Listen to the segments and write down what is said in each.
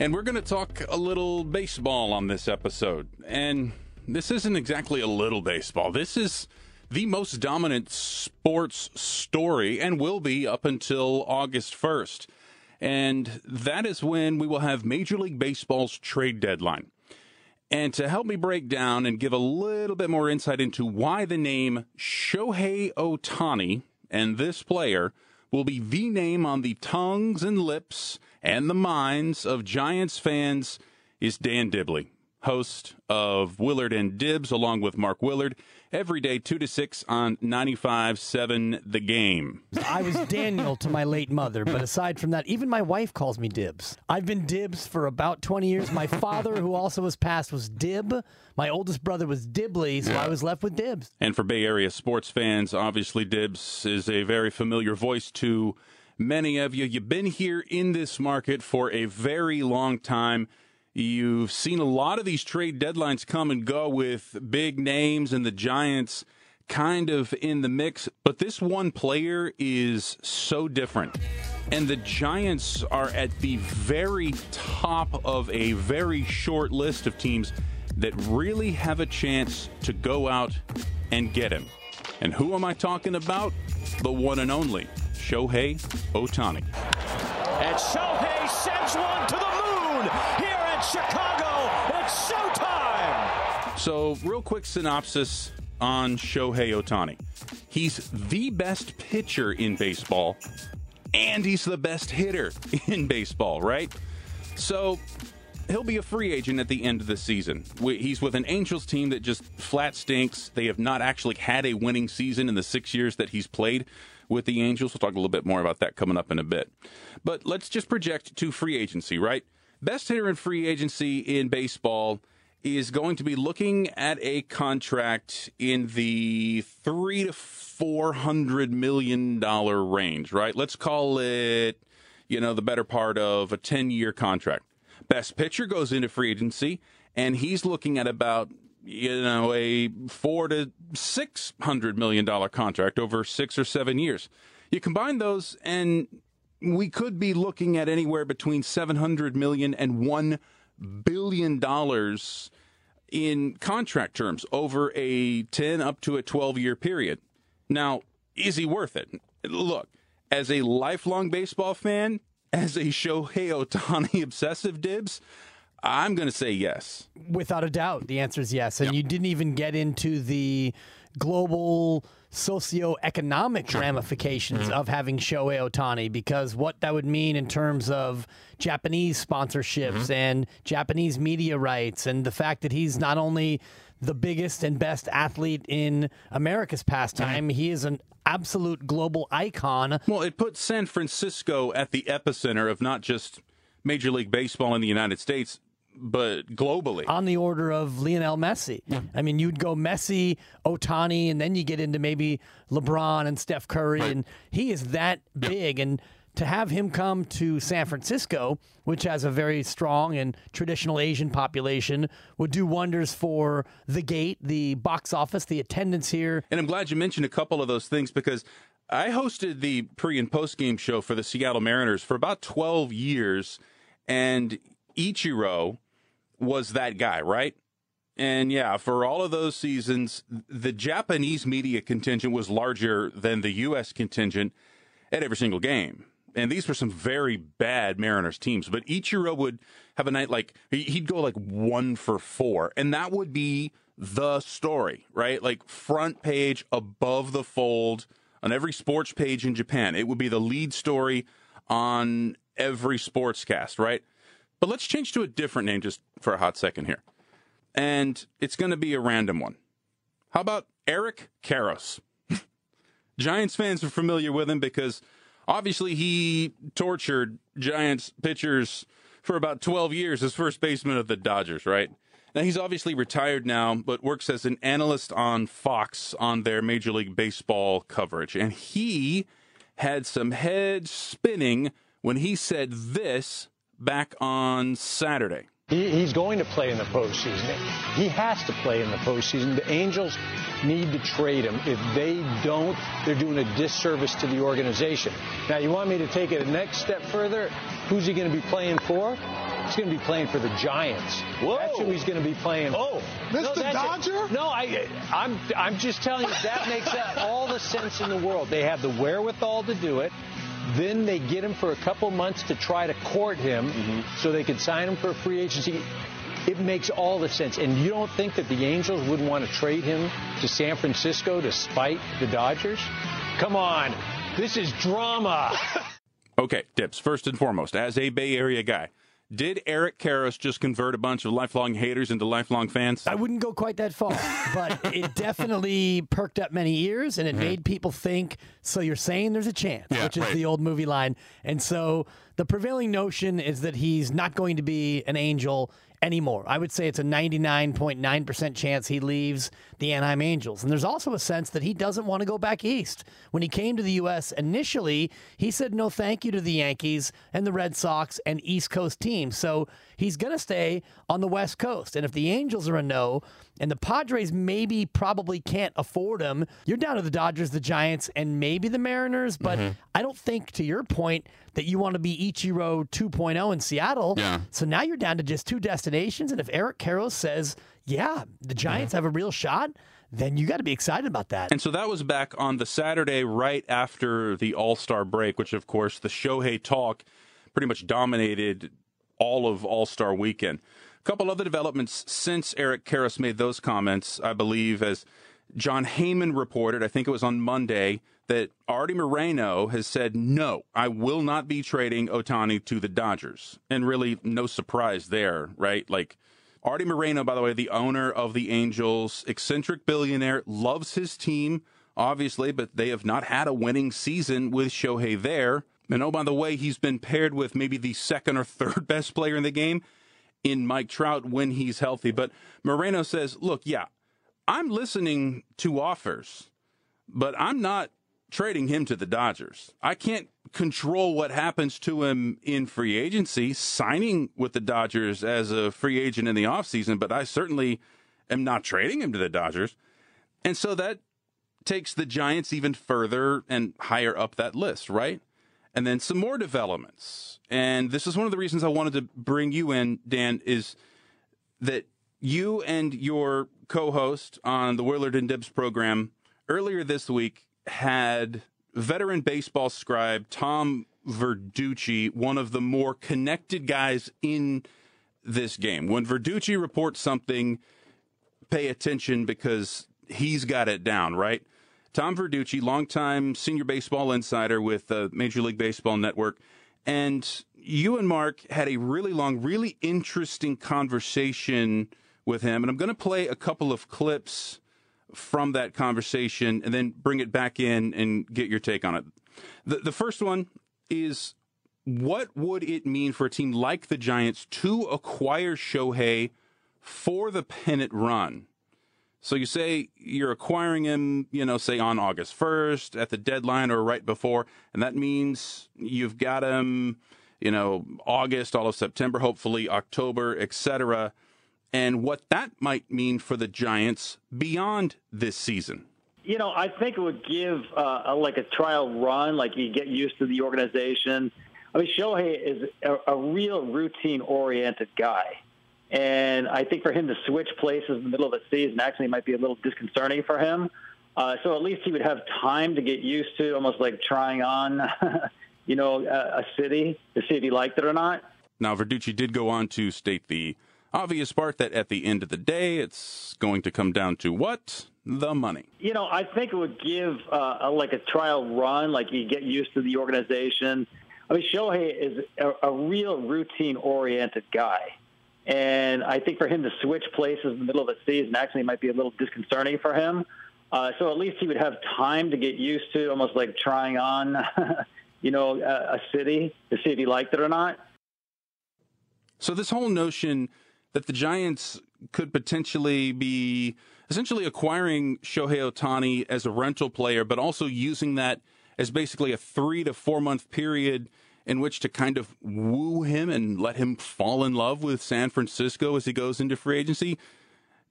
And we're going to talk a little baseball on this episode. And this isn't exactly a little baseball. This is the most dominant sports story and will be up until August 1st. And that is when we will have Major League Baseball's trade deadline. And to help me break down and give a little bit more insight into why the name Shohei Ohtani and this player will be the name on the tongues and lips and the minds of Giants fans is Dan Dibley, host of Willard and Dibs, along with Mark Willard, every day 2 to 6 on 95.7 The Game. I was Daniel to my late mother, but aside from that, even my wife calls me Dibs. I've been Dibs for about 20 years. My father, who also was passed, was Dib. My oldest brother was Dibley, so I was left with Dibs. And for Bay Area sports fans, obviously Dibs is a very familiar voice to many of you. You've been here in this market for a very long time. You've seen a lot of these trade deadlines come and go with big names and the Giants kind of in the mix, but this one player is so different. And the Giants are at the very top of a very short list of teams that really have a chance to go out and get him. And who am I talking about? The one and only Shohei Ohtani. And Shohei sends one to the moon here in Chicago. It's showtime. So, real quick synopsis on Shohei Ohtani. He's the best pitcher in baseball, and he's the best hitter in baseball, right? So, he'll be a free agent at the end of the season. He's with an Angels team that just flat stinks. They have not actually had a winning season in the six years that he's played with the Angels. We'll talk a little bit more about that coming up in a bit. But let's just project to free agency, right? Best hitter in free agency in baseball is going to be looking at a contract in the three to four hundred million dollar range, right? Let's call it, you know, the better part of a ten year contract. Best pitcher goes into free agency, and he's looking at about you know a four to six hundred million dollar contract over six or seven years. You combine those, and we could be looking at anywhere between seven hundred million and one billion dollars in contract terms over a 10 up to a 12 year period. Now, is he worth it? Look, as a lifelong baseball fan, as a Shohei Ohtani obsessive dibs, I'm going to say yes. Without a doubt, the answer is yes. And you didn't even get into the global socioeconomic ramifications Mm-hmm. of having Shohei Ohtani because what that would mean in terms of Japanese sponsorships Mm-hmm. and Japanese media rights and the fact that he's not only the biggest and best athlete in America's pastime, he is an absolute global icon. Well, it puts San Francisco at the epicenter of not just Major League Baseball in the United States, but globally. on the order of Lionel Messi. I mean, you'd go Messi, Ohtani, and then you get into maybe LeBron and Steph Curry, and he is that big. And to have him come to San Francisco, which has a very strong and traditional Asian population, would do wonders for the gate, the box office, the attendance here. And I'm glad you mentioned a couple of those things because I hosted the pre and post game show for the Seattle Mariners for about 12 years. And Ichiro was that guy, right? And yeah, for all of those seasons, the Japanese media contingent was larger than the U.S. contingent at every single game. And these were some very bad Mariners teams. But Ichiro would have a night like he'd go like one for four, and that would be the story, right? Like front page above the fold on every sports page in Japan. It would be the lead story on every sportscast, right? But let's change to a different name just for a hot second here. And it's going to be a random one. How about Eric Karros? Giants fans are familiar with him because obviously he tortured Giants pitchers for about 12 years as first baseman of the Dodgers, right? Now he's obviously retired now, but works as an analyst on Fox on their Major League Baseball coverage. And he had some heads spinning when he said this back on Saturday. He's going to play in the postseason. He has to play in the postseason. The Angels need to trade him. If they don't, they're doing a disservice to the organization. Now, you want me to take it a next step further? Who's he going to be playing for? He's going to be playing for the Giants. Whoa. That's who he's going to be playing. Oh, Mr. No, Dodger? It. No, I, I'm, I'm just telling you that makes all the sense in the world. They have the wherewithal to do it. Then they get him for a couple months to try to court him mm-hmm. so they could sign him for a free agency. It makes all the sense. And you don't think that the Angels wouldn't want to trade him to San Francisco to spite the Dodgers? Come on. This is drama. okay, Dibs, first and foremost, as a Bay Area guy, did Eric Karros just convert a bunch of lifelong haters into lifelong fans? I wouldn't go quite that far, but it definitely perked up many ears and it mm-hmm. made people think, so you're saying there's a chance, yeah, which is right. the old movie line. And so the prevailing notion is that he's not going to be an angel anymore. I would say it's a 99.9% chance he leaves the Anaheim Angels. And there's also a sense that he doesn't want to go back east. When he came to the U.S. initially, he said no thank you to the Yankees and the Red Sox and East Coast teams. So he's going to stay on the West Coast. And if the Angels are a no, and the Padres maybe probably can't afford him, you're down to the Dodgers, the Giants, and maybe the Mariners. But mm-hmm. I don't think, to your point, that you want to be Ichiro 2.0 in Seattle. Yeah. So now you're down to just two destinations. And if Eric Karros says, yeah, the Giants have a real shot, then you got to be excited about that. And so that was back on the Saturday right after the All Star break, which, of course, the Shohei talk pretty much dominated all of All Star weekend. A couple other developments since Eric Karros made those comments, I believe, as Jon Heyman reported, I think it was on Monday, that Artie Moreno has said, no, I will not be trading Ohtani to the Dodgers. And really, no surprise there, right? Like, Artie Moreno, by the way, the owner of the Angels, eccentric billionaire, loves his team, obviously, but they have not had a winning season with Shohei there. And oh, by the way, he's been paired with maybe the second or third best player in the game in Mike Trout when he's healthy. But Moreno says, look, yeah, I'm listening to offers, but I'm not trading him to the Dodgers. I can't control what happens to him in free agency, signing with the Dodgers as a free agent in the offseason, but I certainly am not trading him to the Dodgers. And so that takes the Giants even further and higher up that list, right? And then some more developments. And this is one of the reasons I wanted to bring you in, Dan, is that you and your co host on the Willard and Dibs program earlier this week had veteran baseball scribe Tom Verducci, one of the more connected guys in this game. When Verducci reports something, pay attention because he's got it down, right? Tom Verducci, longtime senior baseball insider with the Major League Baseball Network. And you and Mark had a really long, really interesting conversation with him. And I'm going to play a couple of clips from that conversation and then bring it back in and get your take on it. The, the first one is what would it mean for a team like the Giants to acquire Shohei for the pennant run? So you say you're acquiring him, you know, say on August 1st at the deadline or right before, and that means you've got him, you know, August, all of September, hopefully October, etc and what that might mean for the Giants beyond this season. You know, I think it would give uh, a, like a trial run, like you get used to the organization. I mean, Shohei is a, a real routine-oriented guy, and I think for him to switch places in the middle of the season actually might be a little disconcerting for him. Uh, so at least he would have time to get used to, almost like trying on, you know, a, a city to see if he liked it or not. Now, Verducci did go on to state the obvious part that at the end of the day, it's going to come down to what? The money. You know, I think it would give uh, a, like a trial run, like you get used to the organization. I mean, Shohei is a, a real routine-oriented guy. And I think for him to switch places in the middle of the season actually might be a little disconcerting for him. Uh, so at least he would have time to get used to, almost like trying on, you know, a, a city to see if he liked it or not. So this whole notion that the Giants could potentially be essentially acquiring Shohei Ohtani as a rental player, but also using that as basically a three to four month period in which to kind of woo him and let him fall in love with San Francisco as he goes into free agency.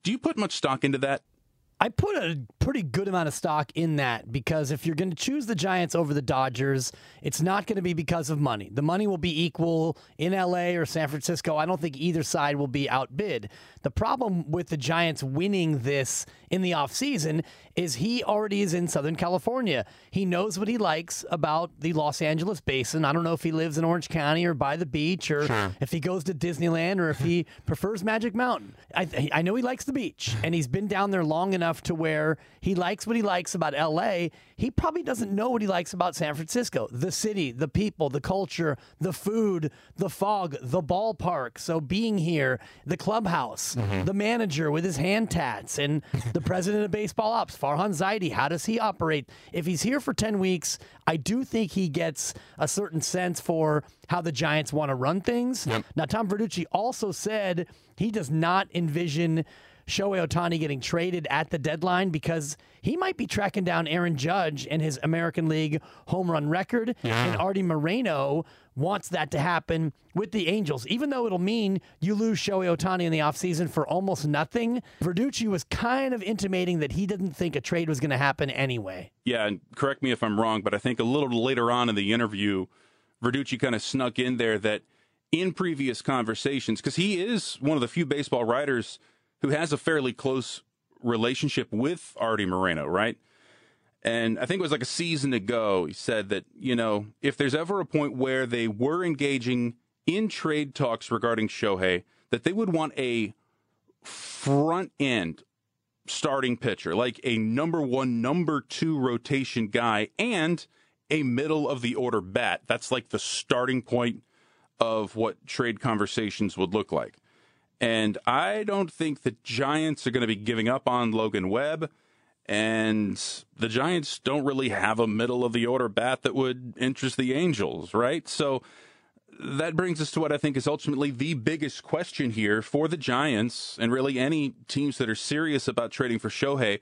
Do you put much stock into that? I put a pretty good amount of stock in that because if you're going to choose the Giants over the Dodgers, it's not going to be because of money. The money will be equal in LA or San Francisco. I don't think either side will be outbid. The problem with the Giants winning this in the offseason is he already is in Southern California. He knows what he likes about the Los Angeles basin. I don't know if he lives in Orange County or by the beach or sure. if he goes to Disneyland or if he prefers Magic Mountain. I, I know he likes the beach and he's been down there long enough to where he likes what he likes about LA. He probably doesn't know what he likes about San Francisco the city, the people, the culture, the food, the fog, the ballpark. So being here, the clubhouse, mm-hmm. the manager with his hand tats, and the president of baseball ops, Farhan Zaidi. How does he operate? If he's here for 10 weeks, I do think he gets a certain sense for how the Giants want to run things. Yep. Now, Tom Verducci also said he does not envision Shohei Ohtani getting traded at the deadline because he might be tracking down Aaron Judge and his American League home run record. Yeah. And Artie Moreno wants that to happen with the Angels, even though it'll mean you lose Shohei Ohtani in the offseason for almost nothing. Verducci was kind of intimating that he didn't think a trade was going to happen anyway. Yeah, and correct me if I'm wrong, but I think a little later on in the interview, Verducci kind of snuck in there that in previous conversations, because he is one of the few baseball writers – who has a fairly close relationship with Artie Moreno, right? And I think it was like a season ago, he said that, you know, if there's ever a point where they were engaging in trade talks regarding Shohei, that they would want a front end starting pitcher, like a number one, number two rotation guy, and a middle of the order bat. That's like the starting point of what trade conversations would look like. And I don't think the Giants are going to be giving up on Logan Webb. And the Giants don't really have a middle of the order bat that would interest the Angels, right? So that brings us to what I think is ultimately the biggest question here for the Giants and really any teams that are serious about trading for Shohei.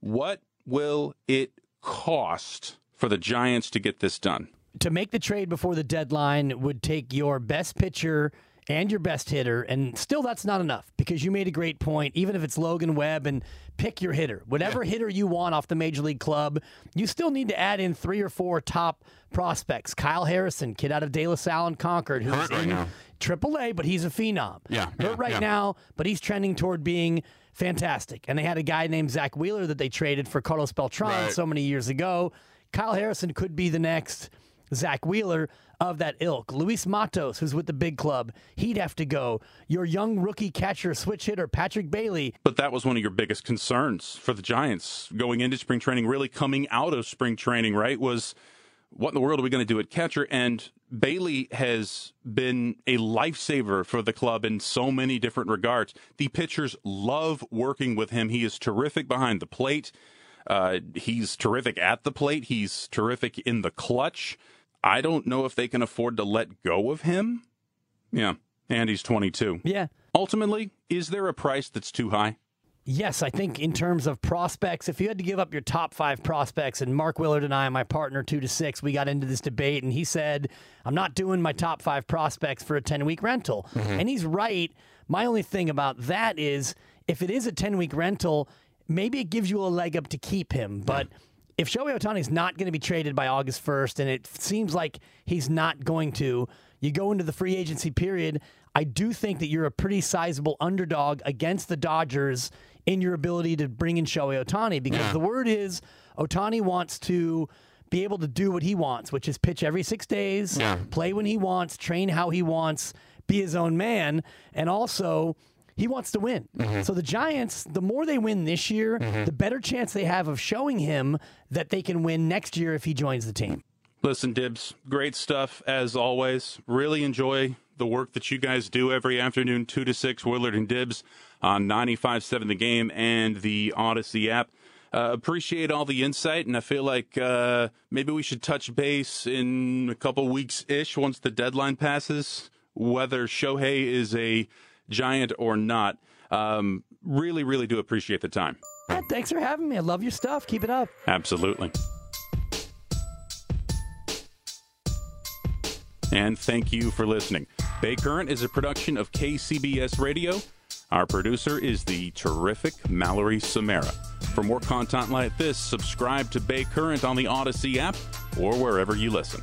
What will it cost for the Giants to get this done? To make the trade before the deadline would take your best pitcher and your best hitter, and still that's not enough because you made a great point. Even if it's Logan Webb and pick your hitter, whatever yeah. hitter you want off the major league club, you still need to add in three or four top prospects. Kyle Harrison, kid out of De La Salle and Concord, who's Hurt in AAA, but he's a phenom. Yeah, Hurt right yeah. now, but he's trending toward being fantastic. And they had a guy named Zach Wheeler that they traded for Carlos Beltran right. so many years ago. Kyle Harrison could be the next Zach Wheeler of that ilk. Luis Matos, who's with the big club, he'd have to go. Your young rookie catcher, switch hitter, Patrick Bailey. But that was one of your biggest concerns for the Giants going into spring training, really coming out of spring training, right? Was what in the world are we going to do at catcher? And Bailey has been a lifesaver for the club in so many different regards. The pitchers love working with him. He is terrific behind the plate. Uh, he's terrific at the plate. He's terrific in the clutch. I don't know if they can afford to let go of him. Yeah. And he's 22. Yeah. Ultimately, is there a price that's too high? Yes, I think in terms of prospects, if you had to give up your top five prospects, and Mark Willard and I, my partner, two to six, we got into this debate, and he said, I'm not doing my top five prospects for a 10 week rental. Mm-hmm. And he's right. My only thing about that is if it is a 10 week rental, maybe it gives you a leg up to keep him. But if Shohei Ohtani is not going to be traded by August 1st, and it seems like he's not going to, you go into the free agency period. I do think that you're a pretty sizable underdog against the Dodgers in your ability to bring in Shohei Ohtani because Yeah. the word is Ohtani wants to be able to do what he wants, which is pitch every six days, Yeah. play when he wants, train how he wants, be his own man, and also he wants to win. Mhm. So the Giants, the more they win this year, the better chance they have of showing him that they can win next year if he joins the team. Listen, Dibs, great stuff as always. Really enjoy the work that you guys do every afternoon, 2 to 6, Willard and Dibs on 95.7 The Game and the Audacy app. Uh, appreciate all the insight, and I feel like uh, maybe we should touch base in a couple weeks ish once the deadline passes, whether Shohei is a giant or not. Um, really, really do appreciate the time. Yeah, thanks for having me. I love your stuff. Keep it up. Absolutely. And thank you for listening. Bay Current is a production of KCBS Radio. Our producer is the terrific Mallory Samara. For more content like this, subscribe to Bay Current on the Audacy app or wherever you listen.